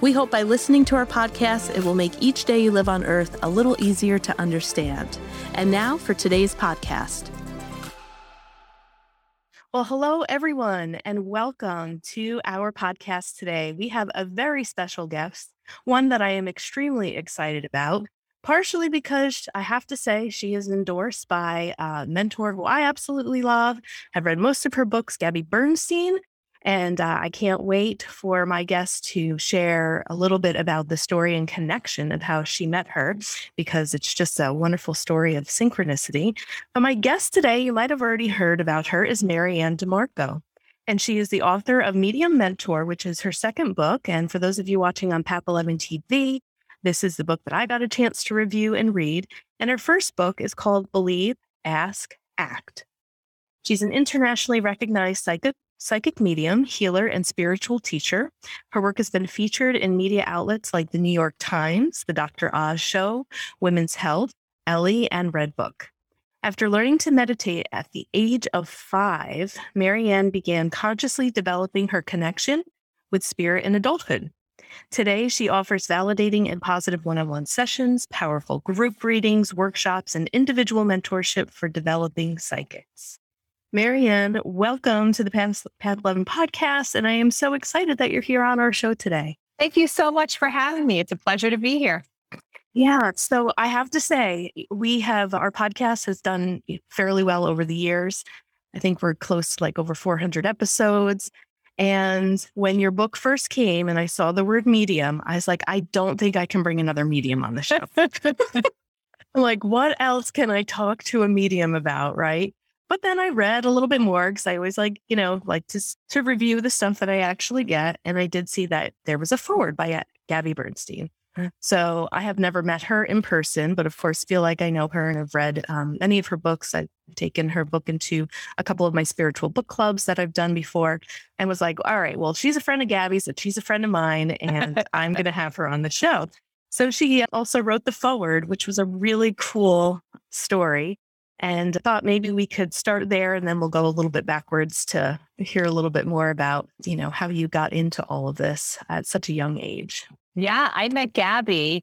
We hope by listening to our podcast, it will make each day you live on earth a little easier to understand. And now for today's podcast. Well, hello, everyone, and welcome to our podcast today. We have a very special guest, one that I am extremely excited about, partially because I have to say she is endorsed by a mentor who I absolutely love. I've read most of her books, Gabby Bernstein, and uh, I can't wait for my guest to share a little bit about the story and connection of how she met her, because it's just a wonderful story of synchronicity. But my guest today, you might have already heard about her, is MaryAnn DiMarco. And she is the author of Medium Mentor, which is her second book. And for those of you watching on Path 11 TV, this is the book that I got a chance to review and read. And her first book is called Believe, Ask, Act. She's an internationally recognized psychic psychic medium, healer, and spiritual teacher. Her work has been featured in media outlets like the New York Times, The Dr. Oz Show, Women's Health, Elle, and Redbook. After learning to meditate at the age of five, MaryAnn began consciously developing her connection with spirit in adulthood. Today, she offers validating and positive one on one sessions, powerful group readings, workshops, and individual mentorship for developing psychics. MaryAnn, welcome to the Path, Path 11 podcast. And I am so excited that you're here on our show today. Thank you so much for having me. It's a pleasure to be here. Yeah. So I have to say, we have our podcast has done fairly well over the years. I think we're close to like over 400 episodes. And when your book first came and I saw the word medium, I was like, I don't think I can bring another medium on the show. Like, what else can I talk to a medium about? Right. But then I read a little bit more because I always like, you know, like to, to review the stuff that I actually get. And I did see that there was a foreword by Gabby Bernstein. So I have never met her in person, but of course feel like I know her and have read um, many of her books. I've taken her book into a couple of my spiritual book clubs that I've done before and was like, all right, well, she's a friend of Gabby's, and she's a friend of mine, and I'm going to have her on the show. So she also wrote the foreword, which was a really cool story and thought maybe we could start there and then we'll go a little bit backwards to hear a little bit more about, you know, how you got into all of this at such a young age. Yeah, I met Gabby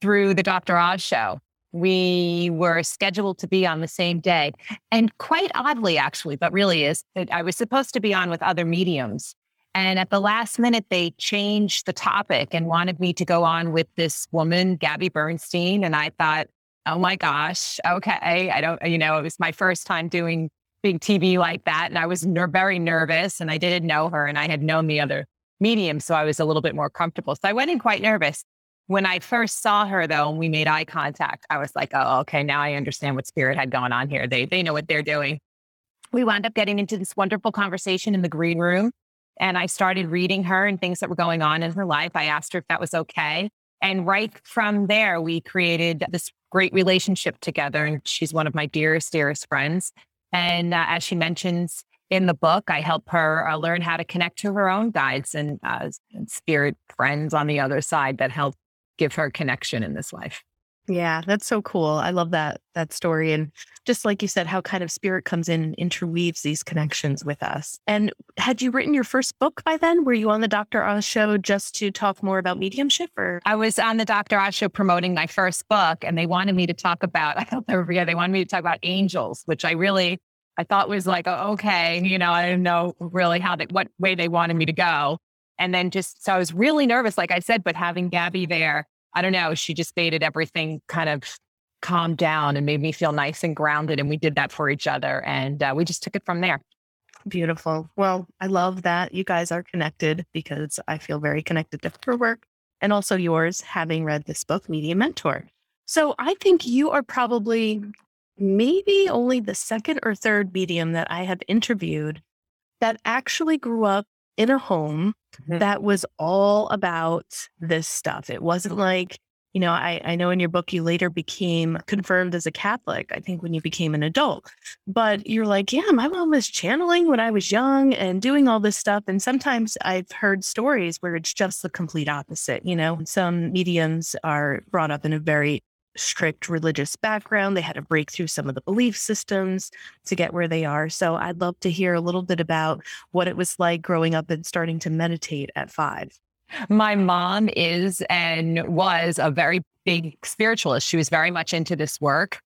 through the Dr. Oz show. We were scheduled to be on the same day. And quite oddly, actually, but really is that I was supposed to be on with other mediums. And at the last minute, they changed the topic and wanted me to go on with this woman, Gabby Bernstein. And I thought, oh my gosh, okay. I don't, you know, it was my first time doing big TV like that. And I was ner- very nervous and I didn't know her and I had known the other medium. So I was a little bit more comfortable. So I went in quite nervous. When I first saw her though, and we made eye contact, I was like, oh, okay, now I understand what spirit had gone on here. They, they know what they're doing. We wound up getting into this wonderful conversation in the green room. And I started reading her and things that were going on in her life. I asked her if that was okay. And right from there, we created this great relationship together. And she's one of my dearest, dearest friends. And uh, as she mentions in the book, I help her uh, learn how to connect to her own guides and, uh, and spirit friends on the other side that help give her connection in this life. Yeah, that's so cool. I love that that story and just like you said how kind of spirit comes in and interweaves these connections with us. And had you written your first book by then? Were you on the Dr. Oz show just to talk more about mediumship or I was on the Dr. Oz show promoting my first book and they wanted me to talk about I don't never forget they wanted me to talk about angels, which I really I thought was like oh, okay, you know, I didn't know really how they what way they wanted me to go. And then just so I was really nervous like I said, but having Gabby there I don't know, she just made it everything kind of calm down and made me feel nice and grounded. And we did that for each other. And uh, we just took it from there. Beautiful. Well, I love that you guys are connected because I feel very connected to her work and also yours, having read this book, Medium Mentor. So I think you are probably maybe only the second or third medium that I have interviewed that actually grew up in a home mm-hmm. that was all about this stuff. It wasn't like you know, I, I know in your book you later became confirmed as a Catholic, I think when you became an adult. But you're like, yeah, my mom was channeling when I was young and doing all this stuff. And sometimes I've heard stories where it's just the complete opposite. You know, some mediums are brought up in a very strict religious background. They had to break through some of the belief systems to get where they are. So I'd love to hear a little bit about what it was like growing up and starting to meditate at five. My mom is and was a very big spiritualist. She was very much into this work.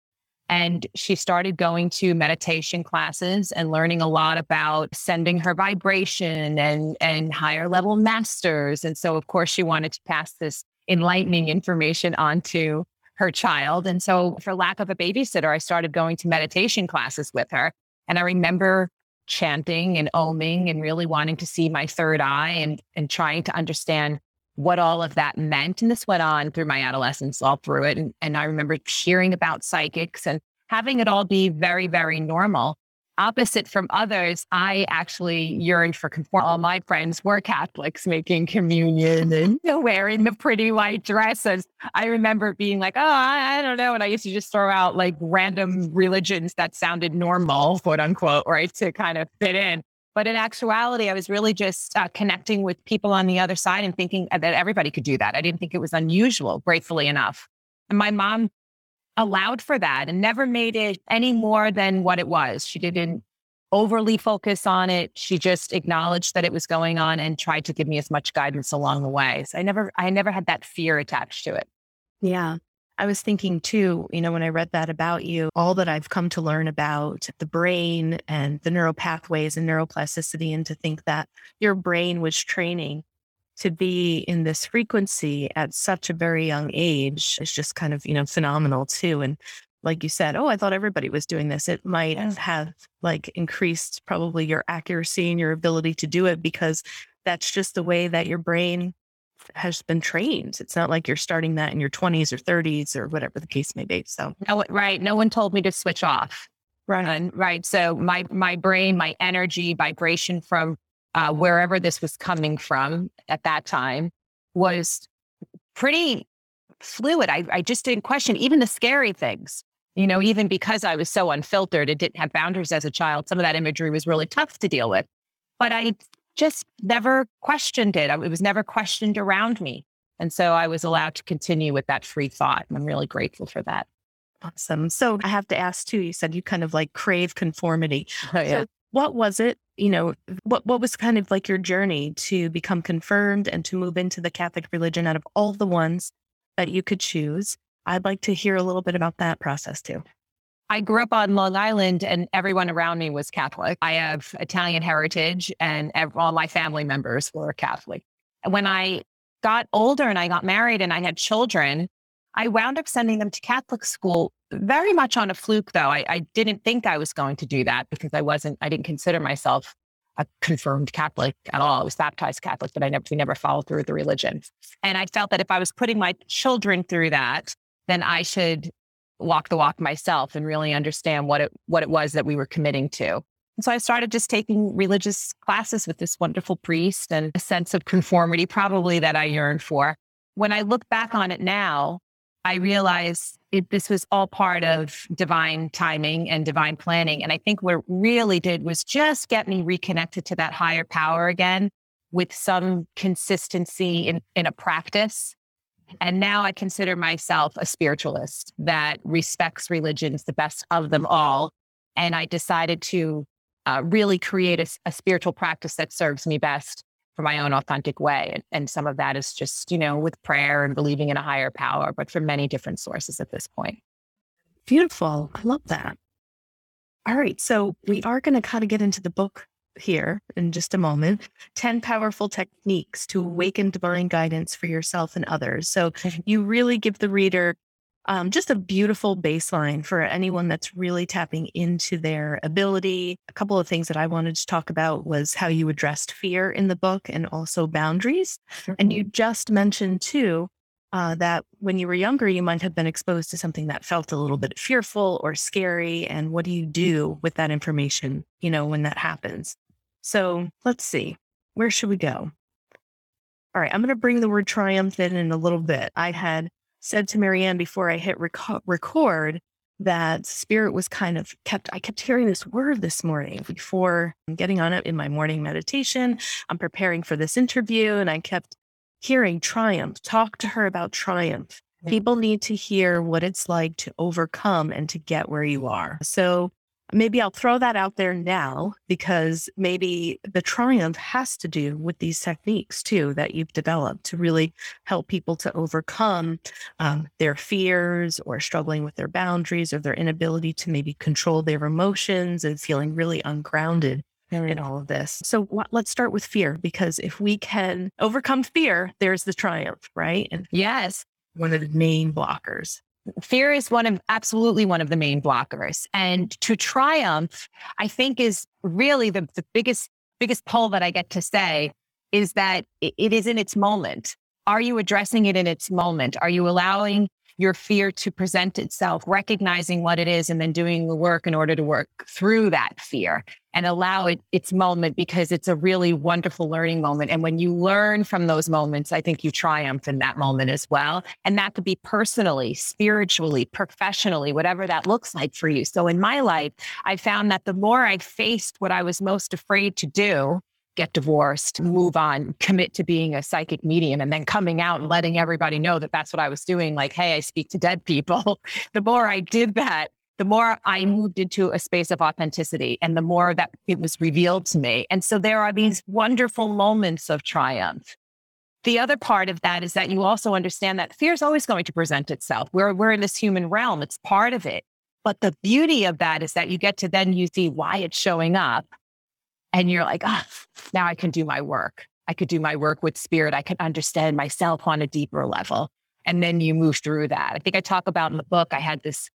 And she started going to meditation classes and learning a lot about sending her vibration and, and higher level masters. And so, of course, she wanted to pass this enlightening information on to her child. And so, for lack of a babysitter, I started going to meditation classes with her. And I remember chanting and oming and really wanting to see my third eye and, and trying to understand what all of that meant. And this went on through my adolescence, all through it. And, and I remember hearing about psychics and having it all be very, very normal opposite from others, I actually yearned for conform. All my friends were Catholics making communion and wearing the pretty white dresses. I remember being like, oh, I, don't know. And I used to just throw out like random religions that sounded normal, quote unquote, right, to kind of fit in. But in actuality, I was really just uh, connecting with people on the other side and thinking that everybody could do that. I didn't think it was unusual, gratefully enough. And my mom allowed for that and never made it any more than what it was. She didn't overly focus on it. She just acknowledged that it was going on and tried to give me as much guidance along the way. So I never I never had that fear attached to it. Yeah. I was thinking too, you know, when I read that about you, all that I've come to learn about the brain and the neural pathways and neuroplasticity, and to think that your brain was training to be in this frequency at such a very young age is just kind of, you know, phenomenal too. And like you said, oh, I thought everybody was doing this. It might have like increased probably your accuracy and your ability to do it because that's just the way that your brain has been trained. It's not like you're starting that in your 20s or 30s or whatever the case may be. So, no, right. No one told me to switch off. Right. And, right. So my my brain, my energy, vibration from uh, wherever this was coming from at that time was pretty fluid. I, I just didn't question even the scary things. You know, even because I was so unfiltered and didn't have boundaries as a child, some of that imagery was really tough to deal with. But I just never questioned it. It was never questioned around me. And so I was allowed to continue with that free thought. And I'm really grateful for that. Awesome. So I have to ask too, you said you kind of like crave conformity. Oh, yeah. So what was it you know what what was kind of like your journey to become confirmed and to move into the catholic religion out of all the ones that you could choose i'd like to hear a little bit about that process too I grew up on Long Island and everyone around me was Catholic. I have Italian heritage and all my family members were Catholic. When I got older and I got married and I had children, I wound up sending them to Catholic school very much on a fluke, though. I, I, didn't think I was going to do that because I wasn't, I didn't consider myself a confirmed Catholic at all. I was baptized Catholic, but I never, we never followed through with the religion. And I felt that if I was putting my children through that, then I should walk the walk myself and really understand what it, what it was that we were committing to. And so I started just taking religious classes with this wonderful priest and a sense of conformity, probably that I yearned for. When I look back on it now, I realized it, this was all part of divine timing and divine planning. And I think what really did was just get me reconnected to that higher power again with some consistency in, in a practice. And now I consider myself a spiritualist that respects religions, the best of them all. And I decided to uh, really create a, a spiritual practice that serves me best for my own authentic way. And, and some of that is just, you know, with prayer and believing in a higher power, but from many different sources at this point. Beautiful. I love that. All right. So we are going to kind of get into the book here in just a moment 10 powerful techniques to awaken divine guidance for yourself and others. So you really give the reader um, just a beautiful baseline for anyone that's really tapping into their ability. A couple of things that I wanted to talk about was how you addressed fear in the book and also boundaries. And you just mentioned too uh, that when you were younger, you might have been exposed to something that felt a little bit fearful or scary. And what do you do with that information, you know, when that happens? So let's see, where should we go? All right, I'm going to bring the word triumph in in a little bit. I had said to MaryAnn before I hit rec- record that spirit was kind of kept, I kept hearing this word this morning before getting on it in my morning meditation. I'm preparing for this interview and I kept hearing triumph. Talk to her about triumph. People need to hear what it's like to overcome and to get where you are. So maybe I'll throw that out there now because maybe the triumph has to do with these techniques too that you've developed to really help people to overcome um, their fears or struggling with their boundaries or their inability to maybe control their emotions and feeling really ungrounded in all of this. So what, let's start with fear because if we can overcome fear, there's the triumph, right? And yes, one of the main blockers fear is one of absolutely one of the main blockers and to triumph i think is really the, the biggest biggest pull that i get to say is that it is in its moment. Are you addressing it in its moment? Are you allowing your fear to present itself, recognizing what it is, and then doing the work in order to work through that fear and allow it its moment because it's a really wonderful learning moment. And when you learn from those moments, I think you triumph in that moment as well. And that could be personally, spiritually, professionally, whatever that looks like for you. So in my life, I found that the more I faced what I was most afraid to do, get divorced, move on, commit to being a psychic medium, and then coming out and letting everybody know that that's what I was doing. Like, hey, I speak to dead people. the more I did that, the more I moved into a space of authenticity and the more that it was revealed to me. And so there are these wonderful moments of triumph. The other part of that is that you also understand that fear is always going to present itself. We're, we're in this human realm, it's part of it. But the beauty of that is that you get to then you see why it's showing up and you're like, oh, now I can do my work. I could do my work with spirit. I could understand myself on a deeper level. And then you move through that. I think I talk about in the book, I had this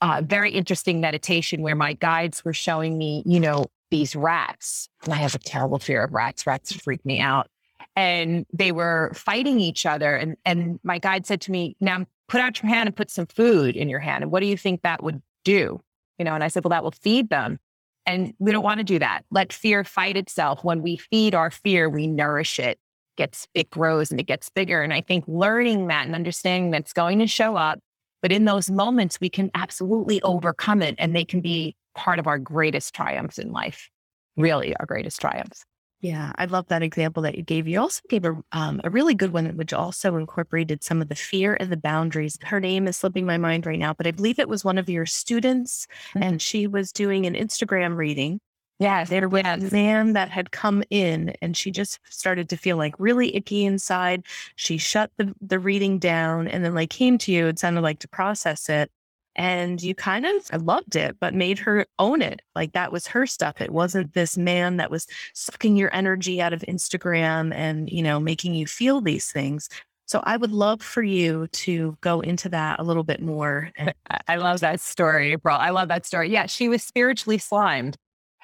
uh, very interesting meditation where my guides were showing me, you know, these rats. And I have a terrible fear of rats. Rats freak me out. And they were fighting each other. And, and my guide said to me, now put out your hand and put some food in your hand. And what do you think that would do? You know, and I said, well, that will feed them. And we don't want to do that. Let fear fight itself. When we feed our fear, we nourish it. Gets it grows and it gets bigger. And I think learning that and understanding that's going to show up, but in those moments we can absolutely overcome it, and they can be part of our greatest triumphs in life. Really, our greatest triumphs. Yeah, I love that example that you gave. You also gave a um, a really good one, which also incorporated some of the fear and the boundaries. Her name is slipping my mind right now, but I believe it was one of your students, mm-hmm. and she was doing an Instagram reading. Yeah, there was yes. a man that had come in, and she just started to feel like really icky inside. She shut the the reading down, and then like came to you. It sounded like to process it, and you kind of loved it, but made her own it. Like that was her stuff. It wasn't this man that was sucking your energy out of Instagram and, you know, making you feel these things. So I would love for you to go into that a little bit more. I love that story, April. I love that story. Yeah, she was spiritually slimed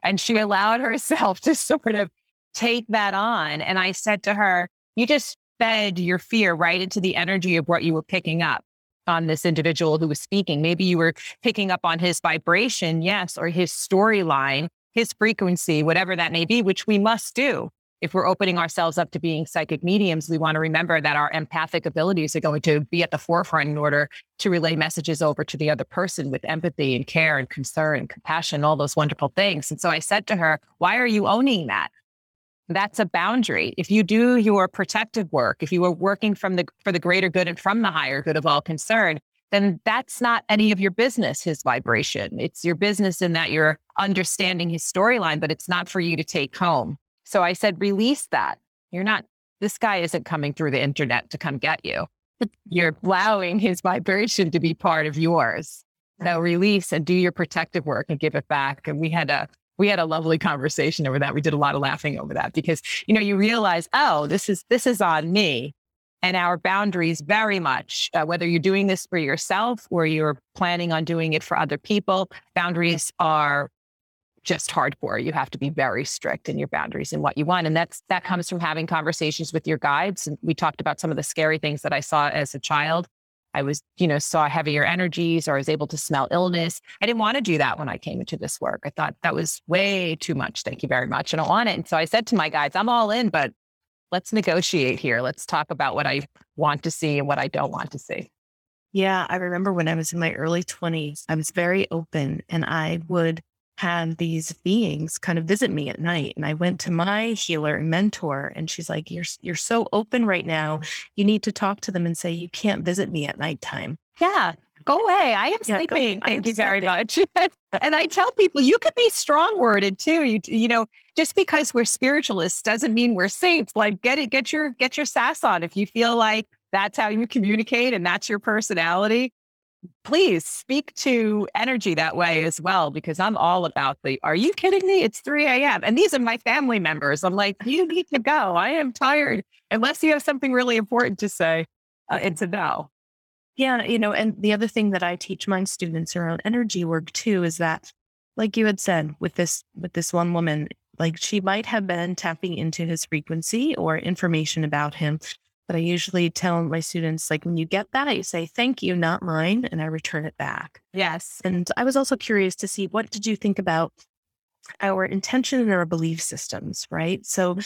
and she allowed herself to sort of take that on. And I said to her, You just fed your fear right into the energy of what you were picking up on this individual who was speaking. Maybe you were picking up on his vibration, yes, or his storyline, his frequency, whatever that may be, which we must do. If we're opening ourselves up to being psychic mediums, we want to remember that our empathic abilities are going to be at the forefront in order to relay messages over to the other person with empathy and care and concern and compassion, all those wonderful things. And so I said to her, Why are you owning that? That's a boundary. If you do your protective work, if you are working from the for the greater good and from the higher good of all concerned, then that's not any of your business, his vibration. It's your business in that you're understanding his storyline, but it's not for you to take home. So I said, release that. You're not, this guy isn't coming through the internet to come get you. You're allowing his vibration to be part of yours. So release and do your protective work and give it back. And we had a we had a lovely conversation over that. We did a lot of laughing over that because, you know, you realize, oh, this is, this is on me and our boundaries very much, uh, whether you're doing this for yourself or you're planning on doing it for other people, boundaries are just hardcore. You have to be very strict in your boundaries and what you want. And that's that comes from having conversations with your guides. And we talked about some of the scary things that I saw as a child I was, you know, saw heavier energies or I was able to smell illness. I didn't want to do that when I came into this work. I thought that was way too much. Thank you very much. I don't want it. And so I said to my guides, I'm all in, but let's negotiate here. Let's talk about what I want to see and what I don't want to see. Yeah, I remember when I was in my early 20s, I was very open and I would have these beings kind of visit me at night. And I went to my healer and mentor and she's like, You're you're so open right now. You need to talk to them and say you can't visit me at nighttime. Yeah. Go away. I am yeah, sleeping. Thank you very much. and I tell people you could be strong worded too. You you know, just because we're spiritualists doesn't mean we're saints. Like get it, get your get your sass on. If you feel like that's how you communicate and that's your personality, please speak to energy that way as well, because I'm all about the, are you kidding me? It's 3 a.m. And these are my family members. I'm like, you need to go. I am tired. Unless you have something really important to say uh, and to. Yeah. You know, and the other thing that I teach my students around energy work too is that, like you had said with this, with this one woman, like she might have been tapping into his frequency or information about him but I usually tell my students, like, when you get that, you say, thank you, not mine, and I return it back. Yes. And I was also curious to see what did you think about our intention and our belief systems, right? So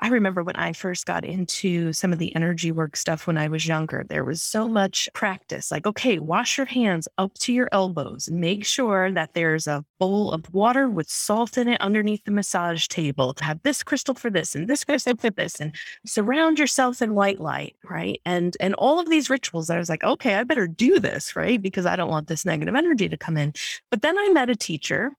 I remember when I first got into some of the energy work stuff when I was younger, there was so much practice like, okay, wash your hands up to your elbows make sure that there's a bowl of water with salt in it underneath the massage table. Have this crystal for this and this crystal for this and surround yourself in white light, right? And and all of these rituals, I was like, okay, I better do this, right? Because I don't want this negative energy to come in. But then I met a teacher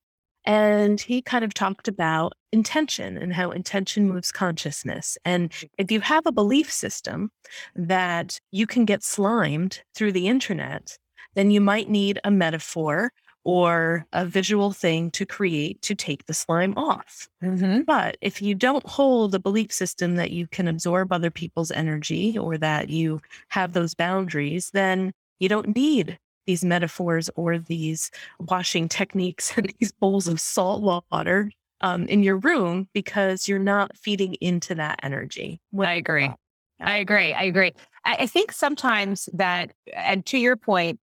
and he kind of talked about intention and how intention moves consciousness. And if you have a belief system that you can get slimed through the internet, then you might need a metaphor or a visual thing to create to take the slime off. Mm-hmm. But if you don't hold a belief system that you can absorb other people's energy or that you have those boundaries, then you don't need these metaphors or these washing techniques and these bowls of salt water um, in your room because you're not feeding into that energy. I agree. I agree. I agree. I think sometimes that, and to your point,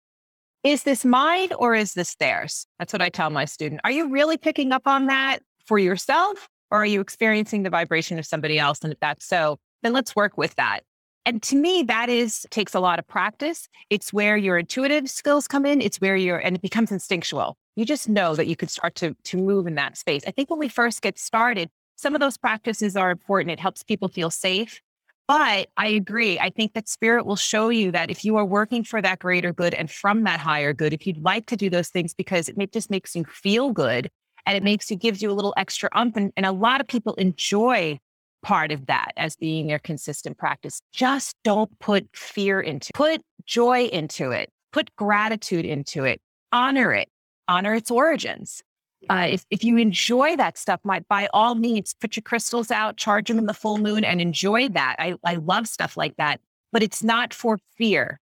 is this mine or is this theirs? That's what I tell my student. Are you really picking up on that for yourself or are you experiencing the vibration of somebody else? And if that's so, then let's work with that. And to me, that is takes a lot of practice. It's where your intuitive skills come in. It's where you're, and it becomes instinctual. You just know that you could start to to move in that space. I think when we first get started, some of those practices are important. It helps people feel safe. But I agree. I think that spirit will show you that if you are working for that greater good and from that higher good, if you'd like to do those things because it just makes you feel good and it makes you gives you a little extra ump. And, and a lot of people enjoy part of that as being their consistent practice. Just don't put fear into put joy into it, put gratitude into it, honor it, honor its origins. Uh, if, if you enjoy that stuff, might by all means put your crystals out, charge them in the full moon, and enjoy that. I, I love stuff like that, but it's not for fear.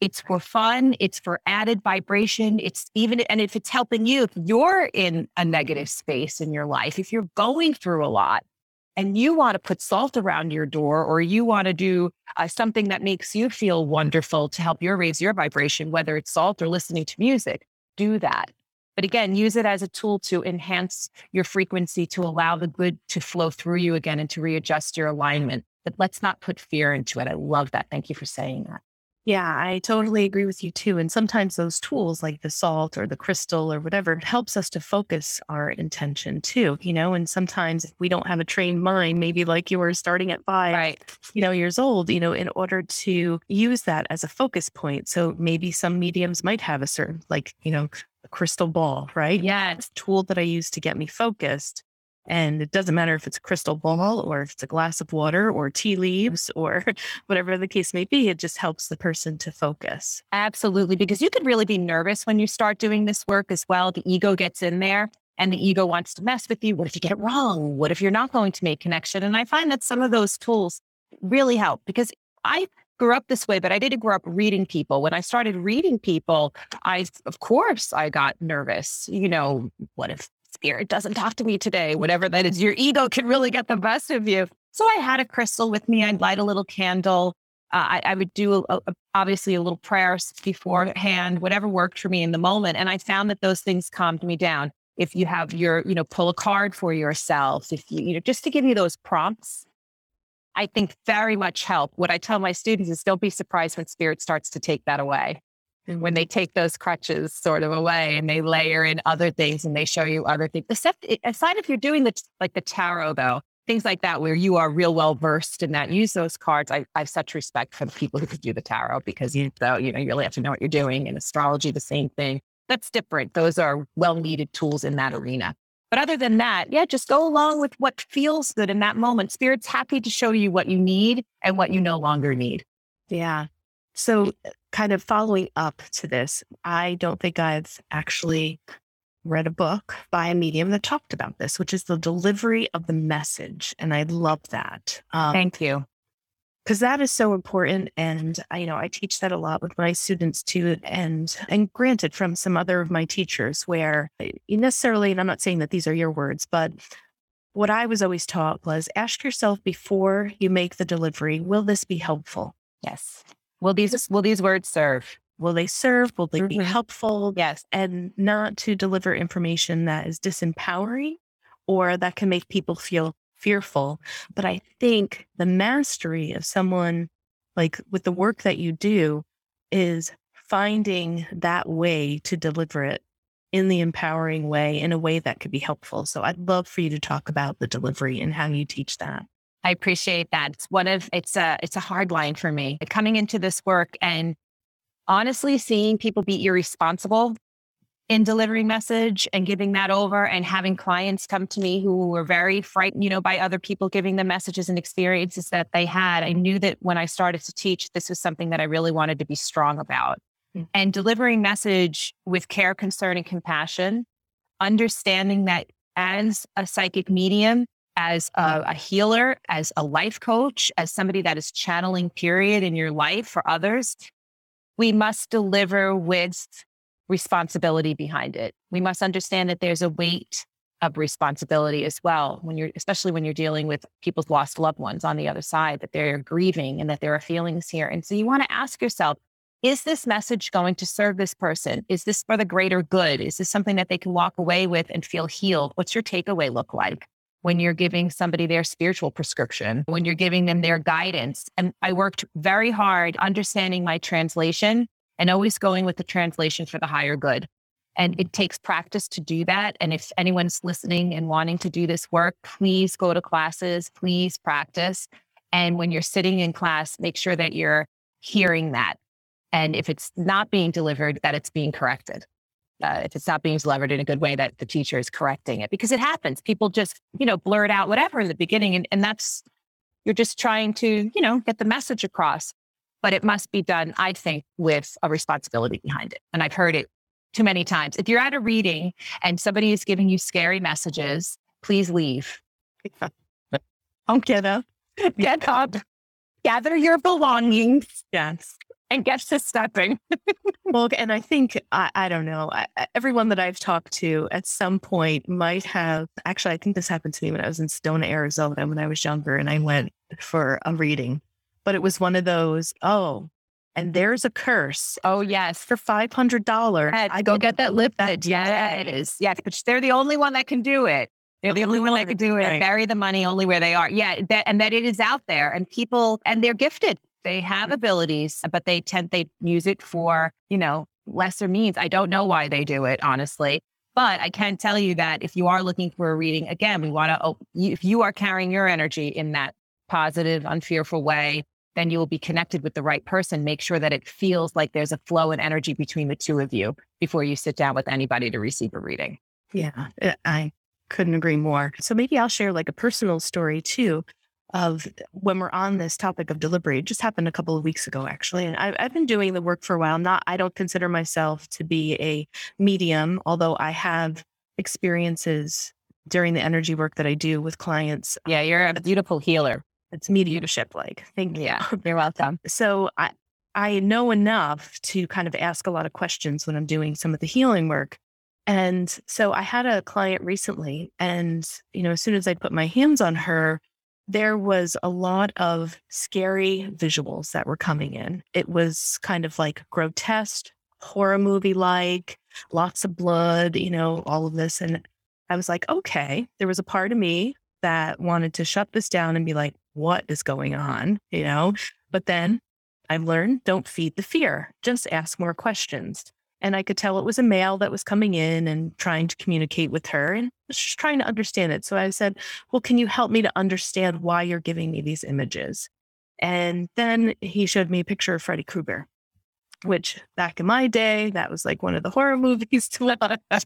It's for fun. It's for added vibration. It's even, and if it's helping you, if you're in a negative space in your life, if you're going through a lot, and you want to put salt around your door or you want to do uh, something that makes you feel wonderful to help you raise your vibration, whether it's salt or listening to music, do that. But again, use it as a tool to enhance your frequency to allow the good to flow through you again and to readjust your alignment. But let's not put fear into it. I love that. Thank you for saying that. Yeah, I totally agree with you too. And sometimes those tools like the salt or the crystal or whatever it helps us to focus our intention too, you know. And sometimes if we don't have a trained mind, maybe like you were starting at five, right. you know, years old, you know, in order to use that as a focus point. So maybe some mediums might have a certain like, you know, a crystal ball, right? Yeah. It's a tool that I use to get me focused. And it doesn't matter if it's a crystal ball or if it's a glass of water or tea leaves or whatever the case may be. It just helps the person to focus. Absolutely. Because you could really be nervous when you start doing this work as well. The ego gets in there and the ego wants to mess with you. What if you get it wrong? What if you're not going to make connection? And I find that some of those tools really help because I grew up this way, but I didn't grow up reading people. When I started reading people, I, of course, I got nervous. You know, what if spirit doesn't talk to me today, whatever that is. Your ego can really get the best of you. So I had a crystal with me. I'd light a little candle. Uh, I, I, would do a, a, obviously a little prayer beforehand, whatever worked for me in the moment. And I found that those things calmed me down. If you have your, you know, pull a card for yourself, if you, you know, just to give you those prompts, I think very much help. What I tell my students is don't be surprised when spirit starts to take that away when they take those crutches sort of away and they layer in other things and they show you other things. Except aside if you're doing the like the tarot though, things like that where you are real well versed in that, use those cards. I, I have such respect for the people who could do the tarot because you know, you know, you really have to know what you're doing. And astrology, the same thing. That's different. Those are well needed tools in that arena. But other than that, yeah, just go along with what feels good in that moment. Spirit's happy to show you what you need and what you no longer need. Yeah. So, uh, kind of following up to this, I don't think I've actually read a book by a medium that talked about this, which is the delivery of the message. And I love that. Um, Thank you because that is so important and I, you know i teach that a lot with my students too and and granted from some other of my teachers where eh, necessarily and i'm not saying that these are your words but what i was always taught was ask yourself before you make the delivery will this be helpful yes will these will these words serve will they serve will they mm-hmm. be helpful yes and not to deliver information that is disempowering or that can make people feel fearful. But I think the mastery of someone like with the work that you do is finding that way to deliver it in the empowering way, in a way that could be helpful. So I'd love for you to talk about the delivery and how you teach that. I appreciate that. It's one of it's a it's a hard line for me coming into this work and honestly seeing people be irresponsible in delivering message and giving that over and having clients come to me who were very frightened, you know, by other people giving them messages and experiences that they had. I knew that when I started to teach, this was something that I really wanted to be strong about. Mm-hmm. And delivering message with care, concern, and compassion, understanding that as a psychic medium, as a, a healer, as a life coach, as somebody that is channeling period in your life for others, we must deliver with responsibility behind it. We must understand that there's a weight of responsibility as well when you're especially when you're dealing with people's lost loved ones on the other side that they're grieving and that there are feelings here. And so you want to ask yourself is this message going to serve this person? Is this for the greater good? Is this something that they can walk away with and feel healed? What's your takeaway look like when you're giving somebody their spiritual prescription when you're giving them their guidance and i worked very hard understanding my translation and always going with the translation for the higher good. And it takes practice to do that. And if anyone's listening and wanting to do this work, please go to classes, please practice. And when you're sitting in class, make sure that you're hearing that. And if it's not being delivered, that it's being corrected. Uh, if it's not being delivered in a good way, that the teacher is correcting it because it happens. People just, you know, blur it out, whatever in the beginning. And, and that's, you're just trying to, you know, get the message across but it must be done, I think, with a responsibility behind it. And I've heard it too many times. If you're at a reading and somebody is giving you scary messages, please leave. Don't get up. Get up. Gather your belongings. Yes. And get to stepping. well, and I think, I, I don't know, I, everyone that I've talked to at some point might have, actually, I think this happened to me when I was in Sedona, Arizona, when I was younger, and I went for a reading but it was one of those, oh, and there's a curse. Oh, yes. For $500. I go get that lifted. Yeah, it is. Yeah, but they're the only one that can do it. They're the only one that can do it. Bury the money only where they are. Yeah, that, and that it is out there and people, and they're gifted. They have abilities, but they tend, they use it for, you know, lesser means. I don't know why they do it, honestly. But I can tell you that if you are looking for a reading, again, we want to, if you are carrying your energy in that positive, unfearful way, then you will be connected with the right person. Make sure that it feels like there's a flow and energy between the two of you before you sit down with anybody to receive a reading. Yeah, eh, I couldn't agree more. So maybe I'll share like a personal story too of eh, when we're on this topic of delivery. It just happened a couple of weeks ago, actually. And I've, I've been doing the work for a while. Not, I don't consider myself to be a medium, although I have experiences during the energy work that I do with clients. Yeah, you're a beautiful healer it's mediumship like. Thank you. Yeah, you're welcome. So I I know enough to kind of ask a lot of questions when I'm doing some of the healing work. And so I had a client recently, and you know, as soon as I put my hands on her, there was a lot of scary visuals that were coming in. It was kind of like grotesque, horror movie like, lots of blood, you know, all of this. And I was like, okay, there was a part of me that wanted to shut this down and be like, what is going on, you know? But then I've learned don't feed the fear, just ask more questions. And I could tell it was a male that was coming in and trying to communicate with her and just trying to understand it. So I said, Well, can you help me to understand why you're giving me these images? And then he showed me a picture of Freddy Krueger, which back in my day, that was like one of the horror movies to watch.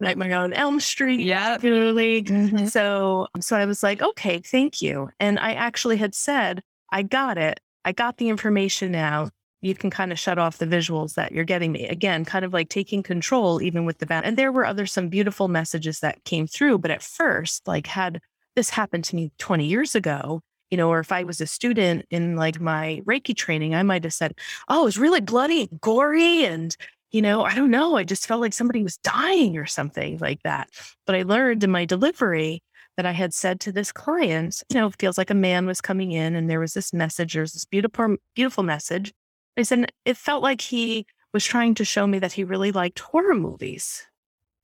Nightmare on Elm Street. Yeah. Particularly. Mm-hmm. So, so I was like, okay, thank you. And I actually had said, I got it. I got the information now you can kind of shut off the visuals that you're getting me. Again, kind of like taking control even with the band. And there were other some beautiful messages that came through. But at first, like had this happened to me 20 years ago, you know, or if I was a student in like my Reiki training, I might have said, Oh, it's really bloody and gory. And, you know, I don't know. I just felt like somebody was dying or something like that. But I learned in my delivery that I had said to this client, you know, feels like a man was coming in and there was this message, there's this beautiful, beautiful message I said, it felt like he was trying to show me that he really liked horror movies.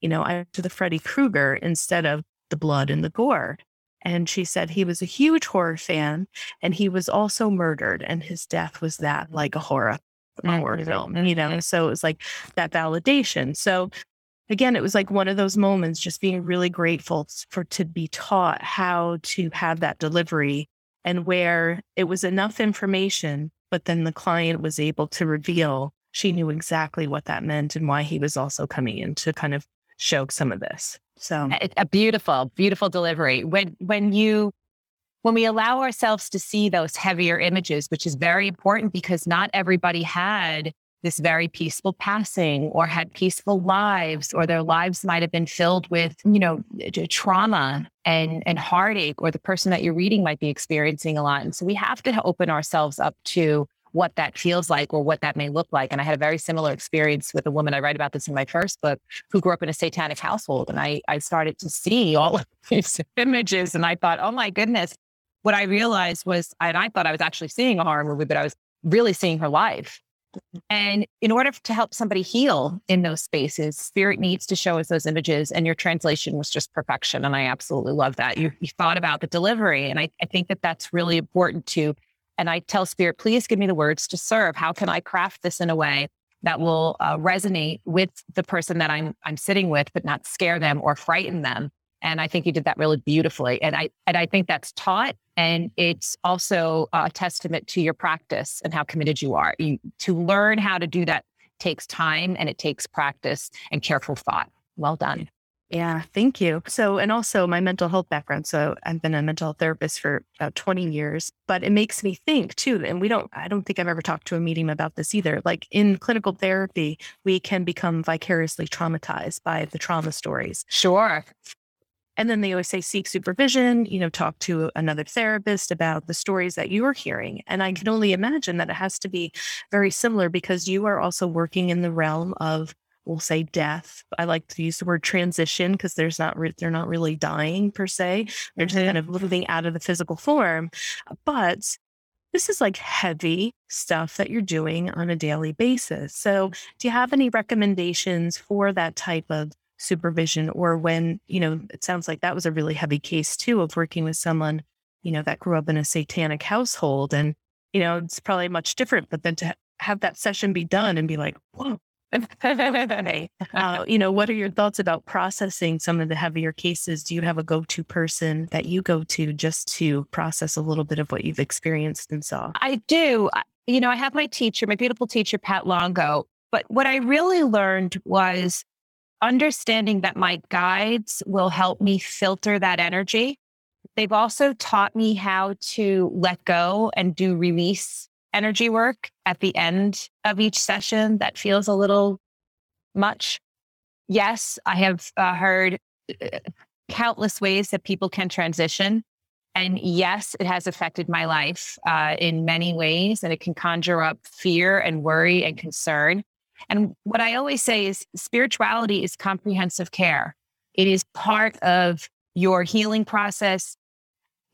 You know, I to the Freddy Krueger instead of the blood and the gore. And she said he was a huge horror fan and he was also murdered and his death was that like a horror, horror film, you know? So it was like that validation. So again, it was like one of those moments just being really grateful for to be taught how to have that delivery and where it was enough information but then the client was able to reveal she knew exactly what that meant and why he was also coming in to kind of show some of this. So a beautiful, beautiful delivery. When when you when we allow ourselves to see those heavier images, which is very important because not everybody had this very peaceful passing or had peaceful lives or their lives might have been filled with you know trauma and and heartache or the person that you're reading might be experiencing a lot. And so we have to open ourselves up to what that feels like or what that may look like. And i had a very similar experience with a woman i write about this in my first book who grew up in a satanic household. And i i started to see all of these images and i thought oh my goodness. What i realized was and i thought i was actually seeing a horror movie but i was really seeing her life and in order to help somebody heal in those spaces, spirit needs to show us those images. And your translation was just perfection. And I absolutely love that. You, you thought about the delivery. And I, I think that that's really important too. And I tell spirit, please give me the words to serve. How can I craft this in a way that will uh, resonate with the person that I'm, I'm sitting with, but not scare them or frighten them? And I think you did that really beautifully. And I, and I think that's taught and it's also a testament to your practice and how committed you are. You, to learn how to do that takes time and it takes practice and careful thought. Well done. Yeah, thank you. So, and also my mental health background. So, I've been a mental health therapist for about 20 years, but it makes me think too. And we don't, I don't think I've ever talked to a medium about this either. Like in clinical therapy, we can become vicariously traumatized by the trauma stories. Sure. And then they always say seek supervision, you know, talk to another therapist about the stories that you're hearing. And I can only imagine that it has to be very similar because you are also working in the realm of we'll say death. I like to use the word transition because there's not re- they're not really dying per se. They're just mm-hmm. kind of moving out of the physical form. But this is like heavy stuff that you're doing on a daily basis. So, do you have any recommendations for that type of supervision or when, you know, it sounds like that was a really heavy case too of working with someone, you know, that grew up in a satanic household. And, you know, it's probably much different, but then to have that session be done and be like, whoa. uh, you know, what are your thoughts about processing some of the heavier cases? Do you have a go to person that you go to just to process a little bit of what you've experienced and saw? I do. You know, I have my teacher, my beautiful teacher, Pat Longo. But what I really learned was understanding that my guides will help me filter that energy. They've also taught me how to let go and do release energy work at the end of each session that feels a little much. Yes, I have uh, heard uh, countless ways that people can transition. And yes, it has affected my life uh, in many ways, and it can conjure up fear and worry and concern. And what I always say is spirituality is comprehensive care. It is part of your healing process.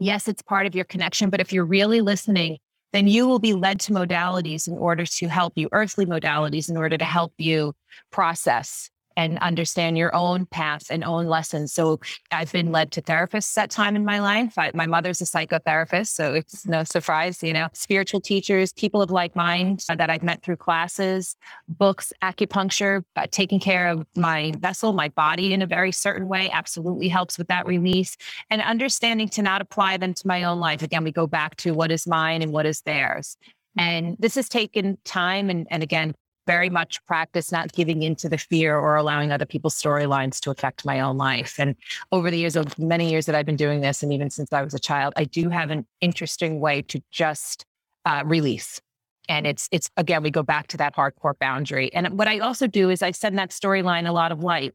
Yes, it's part of your connection, but if you're really listening, then you will be led to modalities in order to help you, earthly modalities in order to help you process and understand your own path and own lessons. So I've been led to therapists at time in my life. I, my mother's a psychotherapist, so it's no surprise, you know, spiritual teachers, people of like mind that I've met through classes, books, acupuncture, uh, taking care of my vessel, my body in a very certain way absolutely helps with that release and understanding to not apply them to my own life. Again, we go back to what is mine and what is theirs. And this has taken time and, and again, very much practice not giving into the fear or allowing other people's storylines to affect my own life. And over the years, of many years that I've been doing this, and even since I was a child, I do have an interesting way to just uh, release. And it's it's again, we go back to that hardcore boundary. And what I also do is I send that storyline a lot of light.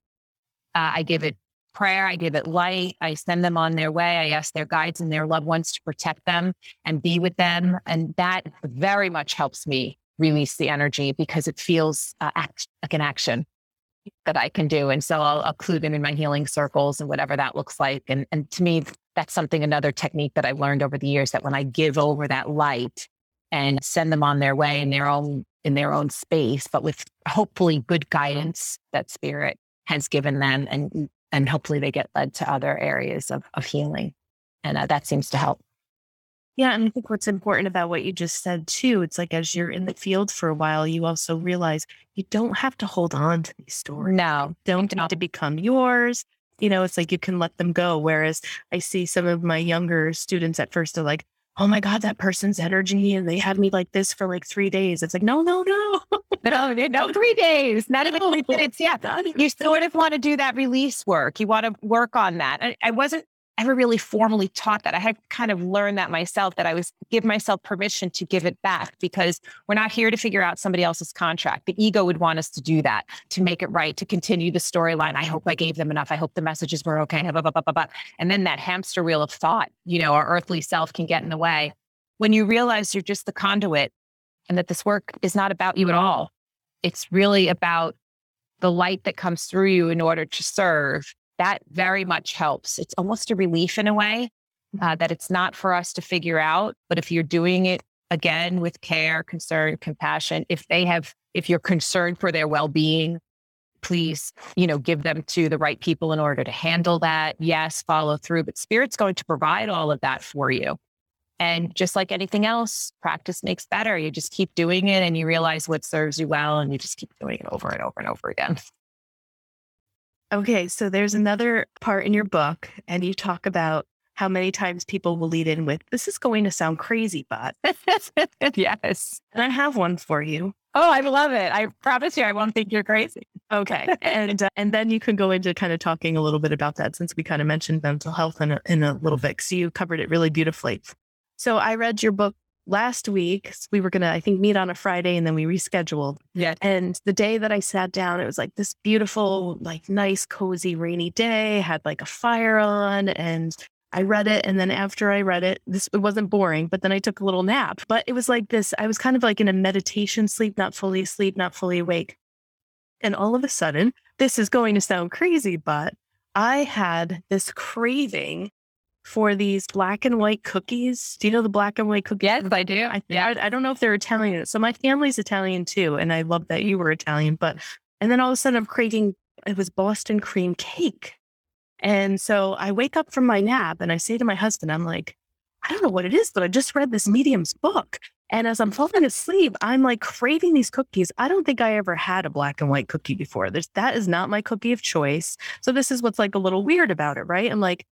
Uh, I give it prayer, I give it light, I send them on their way. I ask their guides and their loved ones to protect them and be with them. And that very much helps me release the energy because it feels uh, act, like an action that I can do. And so I'll, I'll include them in my healing circles and whatever that looks like. And, and to me, that's something, another technique that I've learned over the years that when I give over that light and send them on their way in their own, in their own space, but with hopefully good guidance that spirit has given them and, and hopefully they get led to other areas of, of healing. And uh, that seems to help. Yeah. And I think what's important about what you just said too, it's like as you're in the field for a while, you also realize you don't have to hold on to these stories. No. Don't have to become yours. You know, it's like you can let them go. Whereas I see some of my younger students at first are like, oh my God, that person's energy. And they had me like this for like three days. It's like, no, no, no. no, no, three days, not even three minutes. Yeah. You sort of want to do that release work. You want to work on that. I, I wasn't ever really formally taught that. I had kind of learned that myself that I was give myself permission to give it back because we're not here to figure out somebody else's contract. The ego would want us to do that, to make it right, to continue the storyline. I hope I gave them enough. I hope the messages were okay. Blah, blah, blah, and then that hamster wheel of thought, you know, our earthly self can get in the way. When you realize you're just the conduit and that this work is not about you at all, it's really about the light that comes through you in order to serve that very much helps. It's almost a relief in a way uh, that it's not for us to figure out. But if you're doing it again with care, concern, compassion, if they have, if you're concerned for their well being, please, you know, give them to the right people in order to handle that. Yes, follow through, but spirit's going to provide all of that for you. And just like anything else, practice makes better. You just keep doing it and you realize what serves you well and you just keep doing it over and over and over again. Okay, so there's another part in your book, and you talk about how many times people will lead in with, This is going to sound crazy, but. yes. And I have one for you. Oh, I love it. I promise you, I won't think you're crazy. Okay. and uh, and then you can go into kind of talking a little bit about that since we kind of mentioned mental health in a, in a little bit. So you covered it really beautifully. So I read your book last week we were going to i think meet on a friday and then we rescheduled. Yeah. And the day that i sat down it was like this beautiful like nice cozy rainy day had like a fire on and i read it and then after i read it this it wasn't boring but then i took a little nap. But it was like this i was kind of like in a meditation sleep not fully asleep not fully awake. And all of a sudden this is going to sound crazy but i had this craving for these black and white cookies. Do you know the black and white cookies? Yes, I do. I, yeah. I, I don't know if they're Italian. So my family's Italian too. And I love that you were Italian. But, and then all of a sudden I'm craving, it was Boston cream cake. And so I wake up from my nap and I say to my husband, I'm like, I don't know what it is, but I just read this medium's book. And as I'm falling asleep, I'm like craving these cookies. I don't think I ever had a black and white cookie before. There's that is not my cookie of choice. So this is what's like a little weird about it, right? I'm like,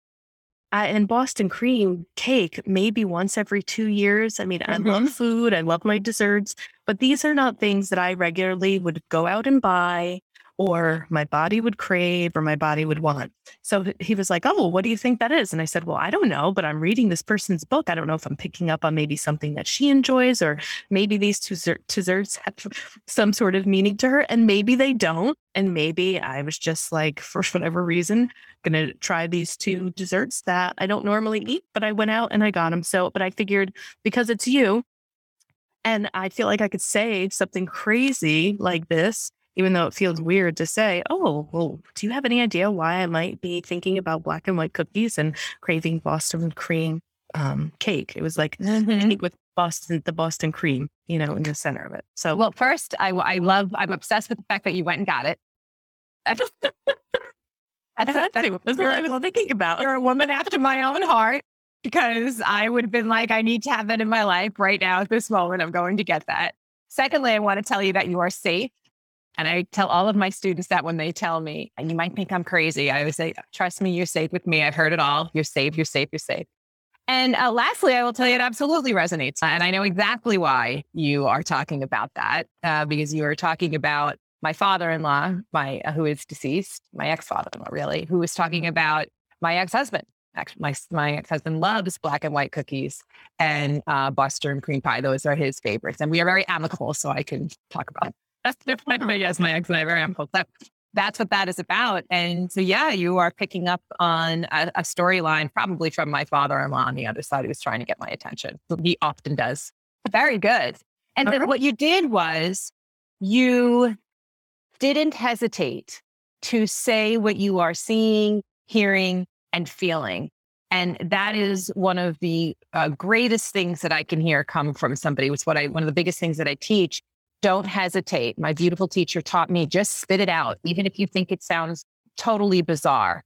I, and Boston cream cake maybe once every two years. I mean, I mm-hmm. love food, I love my desserts, but these are not things that I regularly would go out and buy or my body would crave or my body would want. So he was like, Oh, what do you think that is? And I said, Well, I don't know, but I'm reading this person's book. I don't know if I'm picking up on maybe something that she enjoys, or maybe these two desserts have some sort of meaning to her, and maybe they don't. And maybe I was just like, for whatever reason, going to try these two desserts that I don't normally eat, but I went out and I got them. So, but I figured because it's you, and I feel like I could say something crazy like this even though it feels weird to say, oh, well, do you have any idea why I might be thinking about black and white cookies and craving Boston cream um, cake? It was like mm-hmm. with Boston, the Boston cream, you know, in the center of it. So, well, first, I, I love, I'm obsessed with the fact that you went and got it. That's, that's, that's what I was thinking about. You're a woman after my own heart because I would have been like, I need to have that in my life right now at this moment. I'm going to get that. Secondly, I want to tell you that you are safe. And I tell all of my students that when they tell me, and you might think I'm crazy, I always say, trust me, you're safe with me. I've heard it all. You're safe, you're safe, you're safe. And uh, lastly, I will tell you it absolutely resonates. And I know exactly why you are talking about that, uh, because you are talking about my father-in-law, my uh, who is deceased, my ex-father-in-law, really, who was talking about my ex-husband. Actually, my my ex-husband loves black and white cookies and uh, Boston cream pie. Those are his favorites, and we are very amicable. So I can talk about that's different. But yes, my ex and I are very amicable. So that's what that is about. And so, yeah, you are picking up on a, a storyline, probably from my father-in-law on the other side, who was trying to get my attention. He often does. Very good. And then what you did was you didn't hesitate to say what you are seeing, hearing, and feeling. And that is one of the uh, greatest things that I can hear come from somebody. It's what I, one of the biggest things that I teach. Don't hesitate. My beautiful teacher taught me just spit it out, even if you think it sounds totally bizarre.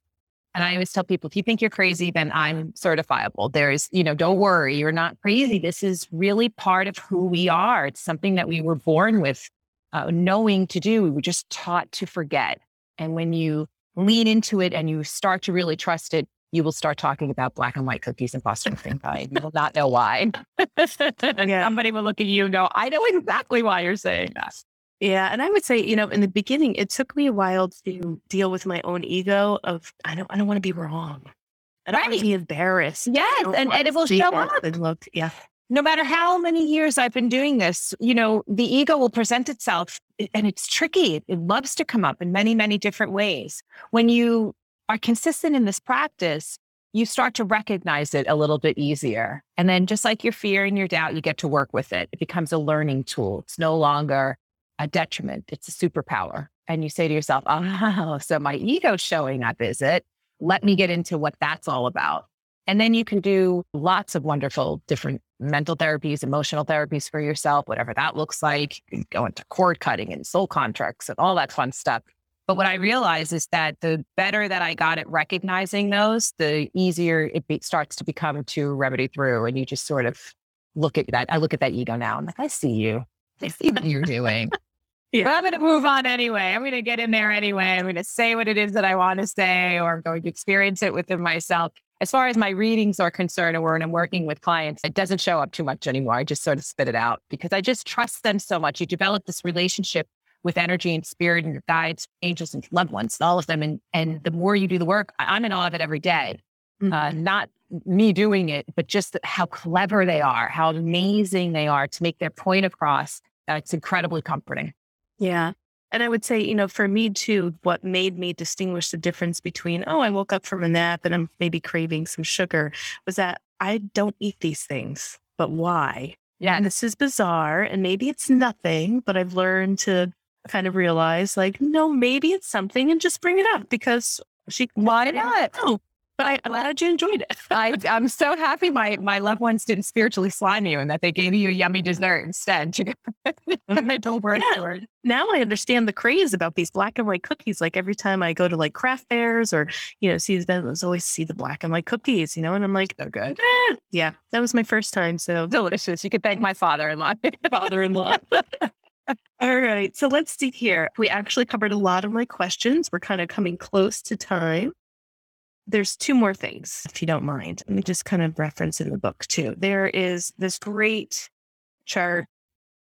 And I always tell people, if you think you're crazy, then I'm certifiable. There's, you know, don't worry, you're not crazy. This is really part of who we are. It's something that we were born with, uh, knowing to do. We were just taught to forget. And when you lean into it and you start to really trust it, you will start talking about black and white cookies and Boston cream pie. You will not know why. and yeah. somebody will look at you and go, I know exactly why you're saying that. Yeah. And I would say, you know, in the beginning, it took me a while to deal with my own ego of I don't I don't want to be wrong. I don't right. want to be embarrassed. Yes. And, and it will show up. And look, yeah. No matter how many years I've been doing this, you know, the ego will present itself and it's tricky. It loves to come up in many, many different ways. When you are consistent in this practice, you start to recognize it a little bit easier. And then, just like your fear and your doubt, you get to work with it. It becomes a learning tool. It's no longer a detriment, it's a superpower. And you say to yourself, oh, so my ego's showing up, is it? Let me get into what that's all about. And then you can do lots of wonderful different mental therapies, emotional therapies for yourself, whatever that looks like. You can go into cord cutting and soul contracts and all that fun stuff. But what I realized is that the better that I got at recognizing those, the easier it be- starts to become to remedy through. And you just sort of look at that. I look at that ego now. I'm like, I see you. I see what you're doing. yeah. But I'm going to move on anyway. I'm going to get in there anyway. I'm going to say what it is that I want to say, or I'm going to experience it within myself. As far as my readings are concerned, or when I'm working with clients, it doesn't show up too much anymore. I just sort of spit it out because I just trust them so much. You develop this relationship with energy and spirit and your guides, angels and loved ones, all of them. And and the more you do the work, I'm in awe of it every day. Uh, mm-hmm. Uh, not me doing it, but just how clever they are, how amazing they are to make their point across. Uh, it's incredibly comforting. Yeah. And I would say, you know, for me too, what made me distinguish the difference between, oh, I woke up from a nap and I'm maybe craving some sugar was that I don't eat these things. But why? Yeah. And this is bizarre. And maybe it's nothing, but I've learned to kind of realize like, no, maybe it's something and just bring it up because she why not? Oh, but I, am glad you enjoyed it. I, I'm so happy my my loved ones didn't spiritually slime you and that they gave you a yummy dessert instead. I don't worry yeah. Now I understand the craze about these black and white cookies. Like every time I go to like craft fairs or you know see the always see the black and white cookies, you know, and I'm like, so good. Eh. Yeah, that was my first time. So delicious. You could thank my father-in-law. father-in-law. All right. So let's see here. We actually covered a lot of my questions. We're kind of coming close to time. There's two more things, if you don't mind. Let me just kind of reference in the book too. There is this great chart.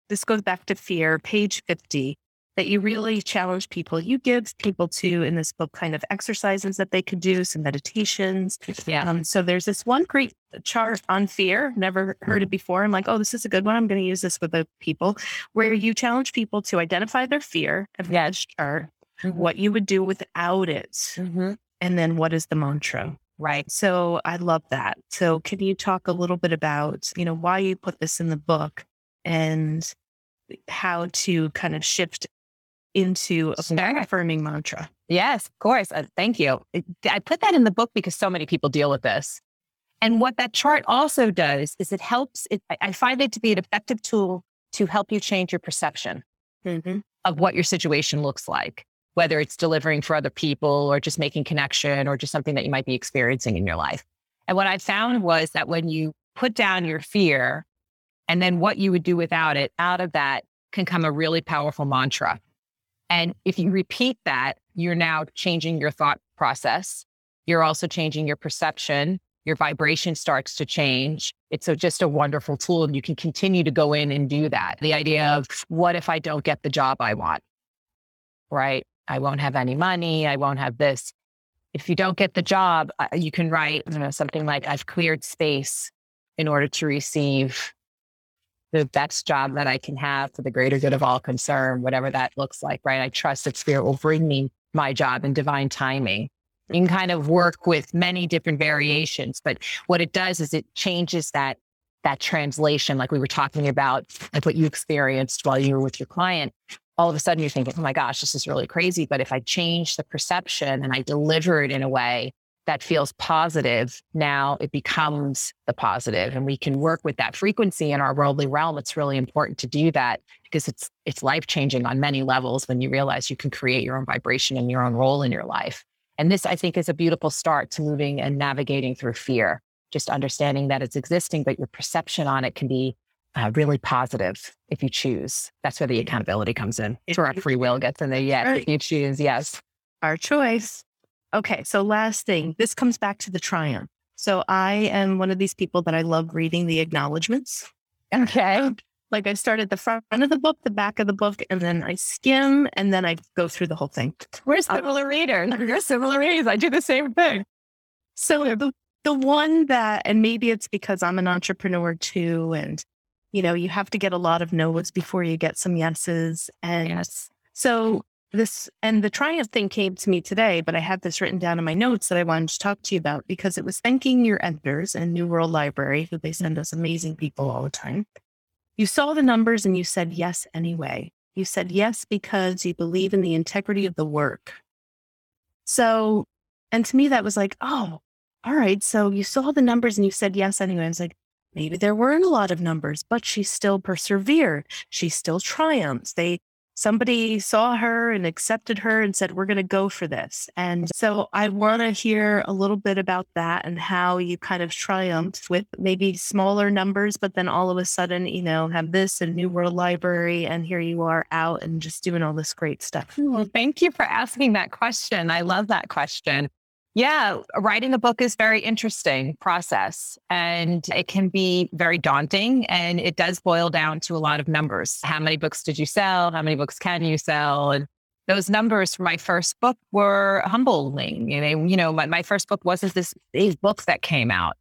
This goes back to fear, page 50 that you really challenge people. You give people to in this book kind of exercises that they could do, some meditations. Yeah. Um, so there's this one great chart on fear. Never heard it before. I'm like, oh, this is a good one. I'm going to use this with the people where you challenge people to identify their fear yeah. chart, mm-hmm. what you would do without it, mm-hmm. and then what is the mantra. Right. So I love that. So can you talk a little bit about, you know, why you put this in the book and how to kind of shift into a sure. affirming mantra. Yes, of course. Uh, thank you. I put that in the book because so many people deal with this. And what that chart also does is it helps, it, I find it to be an effective tool to help you change your perception mm-hmm. of what your situation looks like. whether it's delivering for other people or just making connection or just something that you might be experiencing in your life. And what I found was that when you put down your fear and then what you would do without it, out of that can come a really powerful mantra. And if you repeat that, you're now changing your thought process. You're also changing your perception. Your vibration starts to change. It's a, just a wonderful tool. And you can continue to go in and do that. The idea of what if I don't get the job I want? Right? I won't have any money. I won't have this. If you don't get the job, uh, you can write you know, something like, I've cleared space in order to receive the best job that I can have for the greater good of all concerned, whatever that looks like, right? I trust that spirit will bring me my job in divine timing. You can kind of work with many different variations, but what it does is it changes that that translation, like we were talking about, like what you experienced while you were with your client. All of a sudden, you're thinking, "Oh my gosh, this is really crazy." But if I change the perception and I deliver it in a way that feels positive, now it becomes the positive and we can work with that frequency in our worldly realm. It's really important to do that because it's it's life-changing on many levels when you realize you can create your own vibration and your own role in your life. And this I think is a beautiful start to moving and navigating through fear. Just understanding that it's existing, but your perception on it can be uh, really positive if you choose. That's where the accountability comes in. It's where our free will gets in there. Yes, right. if you choose, yes. Our choice. Okay, so last thing, this comes back to the triumph. So I am one of these people that I love reading the acknowledgments. Okay. Like I start at the front of the book, the back of the book, and then I skim and then I go through the whole thing. We're uh, similar readers. We're similar readers. I do the same thing. So the, the one that, and maybe it's because I'm an entrepreneur too, and you know, you have to get a lot of no's before you get some yeses. And yes. so this and the triumph thing came to me today, but I had this written down in my notes that I wanted to talk to you about because it was thanking your editors and New World Library, who they send us amazing people all the time. You saw the numbers and you said yes anyway. You said yes because you believe in the integrity of the work. So, and to me, that was like, oh, all right. So you saw the numbers and you said yes anyway. I was like, maybe there weren't a lot of numbers, but she still persevered. She still triumphs. They somebody saw her and accepted her and said, We're going to go for this. And so I want to hear a little bit about that and how you kind of triumphed with maybe smaller numbers, but then all of a sudden, you know, have this and New World Library, and here you are out and just doing all this great stuff. Well, thank you for asking that question. I love that question. Yeah, writing a book is very interesting process and it can be very daunting and it does boil down to a lot of numbers. How many books did you sell? How many books can you sell? And those numbers for my first book were humbling. You know, you know, my, my first book wasn't this big book that came out.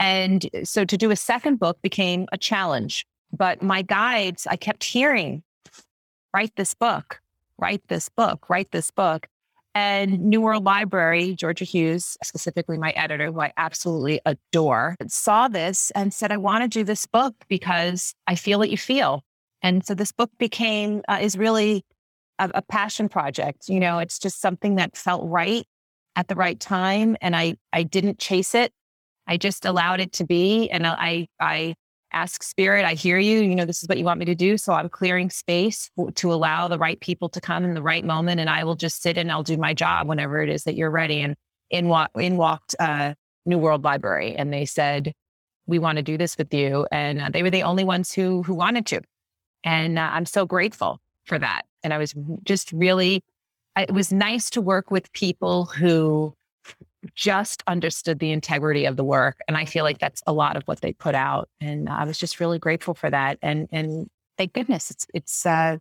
And so to do a second book became a challenge. But my guides, I kept hearing, write this book, write this book, write this book. And New World Library, Georgia Hughes, specifically my editor, who I absolutely adore, saw this and said, I want to do this book because I feel what you feel. And so this book became, uh, is really a, a passion project. You know, it's just something that felt right at the right time. And I, I didn't chase it. I just allowed it to be. And I, I ask spirit, I hear you. You know, this is what you want me to do. So I'm clearing space to allow the right people to come in the right moment. And I will just sit and I'll do my job whenever it is that you're ready. And in, walk, in walked uh, New World Library and they said, we want to do this with you. And uh, they were the only ones who, who wanted to. And uh, I'm so grateful for that. And I was just really, it was nice to work with people who just understood the integrity of the work. And I feel like that's a lot of what they put out. And I was just really grateful for that. And and thank goodness it's it's uh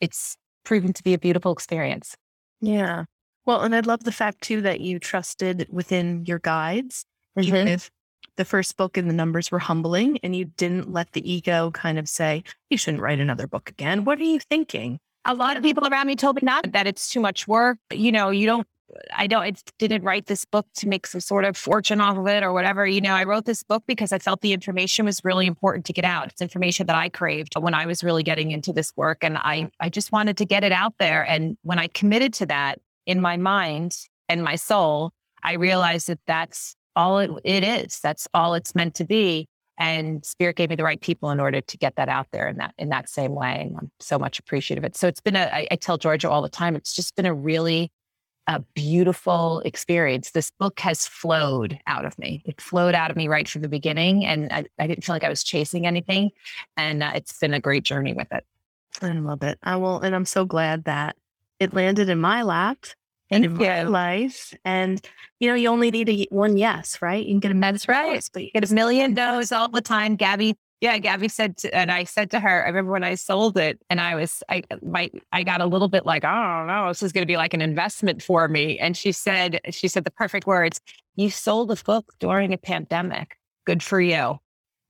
it's proven to be a beautiful experience. Yeah. Well, and I love the fact too that you trusted within your guides. Mm-hmm. Even if the first book and the numbers were humbling and you didn't let the ego kind of say, you shouldn't write another book again. What are you thinking? A lot of people around me told me not that it's too much work. You know, you don't I don't, I didn't write this book to make some sort of fortune off of it or whatever. You know, I wrote this book because I felt the information was really important to get out. It's information that I craved when I was really getting into this work. And I, I just wanted to get it out there. And when I committed to that in my mind and my soul, I realized that that's all it, it is. That's all it's meant to be. and spirit gave me the right people in order to get that out there in that in that same way and i'm so much appreciative of it so it's been a I, I tell georgia all the time it's just been a really a beautiful experience this book has flowed out of me it flowed out of me right from the beginning and i, I didn't feel like i was chasing anything and uh, it's been a great journey with it i love it i will and i'm so glad that it landed in my lap Thank in you. my life. And you know, you only need a one yes, right? You can get a That's right. but you get a million no's all the time. Gabby, yeah, Gabby said, to, and I said to her, I remember when I sold it, and I was, I, my, I got a little bit like, I don't know, this is going to be like an investment for me. And she said, she said the perfect words: "You sold a book during a pandemic. Good for you."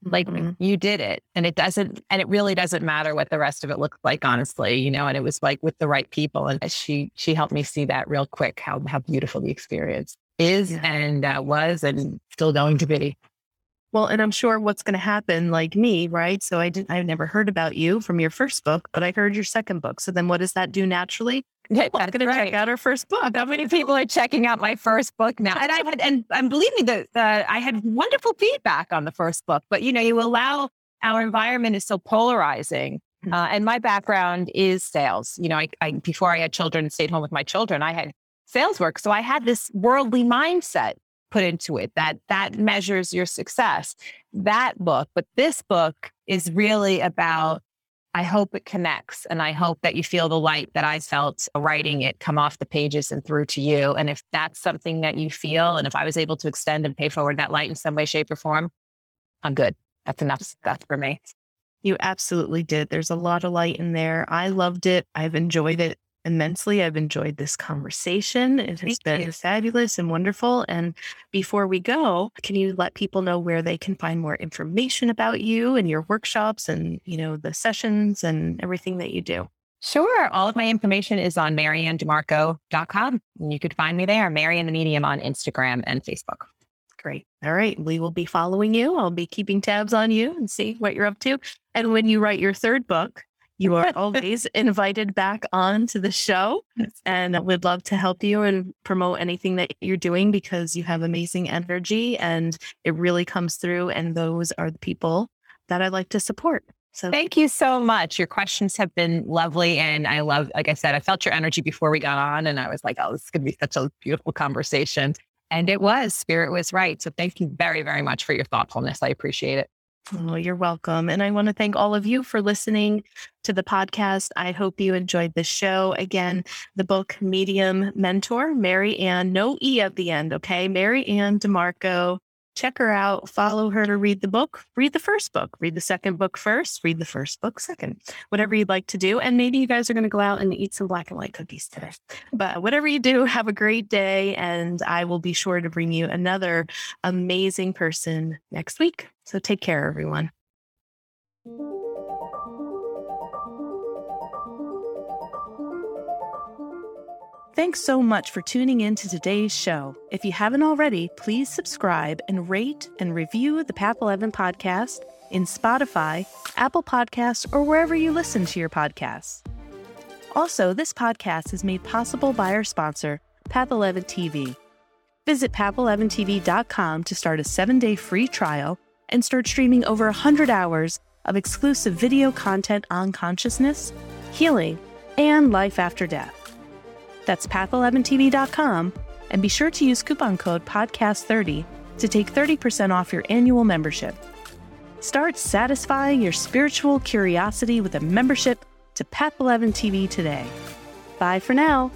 Like Mhm. you did it. And it doesn't, and it really doesn't matter what the rest of it looks like, honestly, you know, and it was like with the right people. And she, she helped me see that real quick, how, how beautiful the experience is Yeah. and uh, was and still going to be. Well, and I'm sure what's going to happen, like me, right? So I didn't, I've never heard about you from your first book, but I heard your second book. So then, what does that do naturally? Yeah, Well, I'm going to check out our first book. How many people are checking out my first book now? And I had, and, and believe me, that uh, I had wonderful feedback on the first book. But you know, you allow our environment is so polarizing. Mhm. Uh, and my background is sales. You know, I, I before I had children and stayed home with my children, I had sales work, so I had this worldly mindset put into it that that measures your success. That book, but this book is really about I hope it connects and I hope that you feel the light that I felt writing it come off the pages and through to you. And if that's something that you feel, and if I was able to extend and pay forward that light in some way, shape, or form, I'm good. That's enough stuff for me. You absolutely did. There's a lot of light in there. I loved it. I've enjoyed it immensely. I've enjoyed this conversation. It has Thank been you. fabulous and wonderful. And before we go, can you let people know where they can find more information about you and your workshops and, you know, the sessions and everything that you do? Sure. All of my information is on maryanndimarco.com. And you could find me there, MaryAnn the Medium on Instagram and Facebook. Great. All right. We will be following you. I'll be keeping tabs on you and see what you're up to. And when you write your third book, you are always invited back on to the show. And we'd love to help you and promote anything that you're doing because you have amazing energy and it really comes through. And those are the people that I like to support. So Thank you so much. Your questions have been lovely. And I love, like I said, I felt your energy before we got on. And I was like, oh, this is going to be such a beautiful conversation. And it was, Spirit was right. So thank you very, very much for your thoughtfulness. I appreciate it. Oh, you're welcome. And I want to thank all of you for listening to the podcast. I hope you enjoyed the show. Again, the book Medium Mentor, MaryAnn, no E at the end, okay? MaryAnn DiMarco. Check her out, follow her to read the book. Read the first book, read the second book first, read the first book second, whatever you'd like to do. And maybe you guys are going to go out and eat some black and white cookies today. But whatever you do, have a great day. And I will be sure to bring you another amazing person next week. So take care, everyone. Thanks so much for tuning in to today's show. If you haven't already, please subscribe and rate and review the Path 11 podcast in Spotify, Apple Podcasts, or wherever you listen to your podcasts. Also, this podcast is made possible by our sponsor, Path 11 TV. Visit path11tv.com to start a seven day free trial and start streaming over 100 hours of exclusive video content on consciousness, healing, and life after death. That's path11tv.com, and be sure to use coupon code PODCAST30 to take 30% off your annual membership. Start satisfying your spiritual curiosity with a membership to Path11 TV today. Bye for now.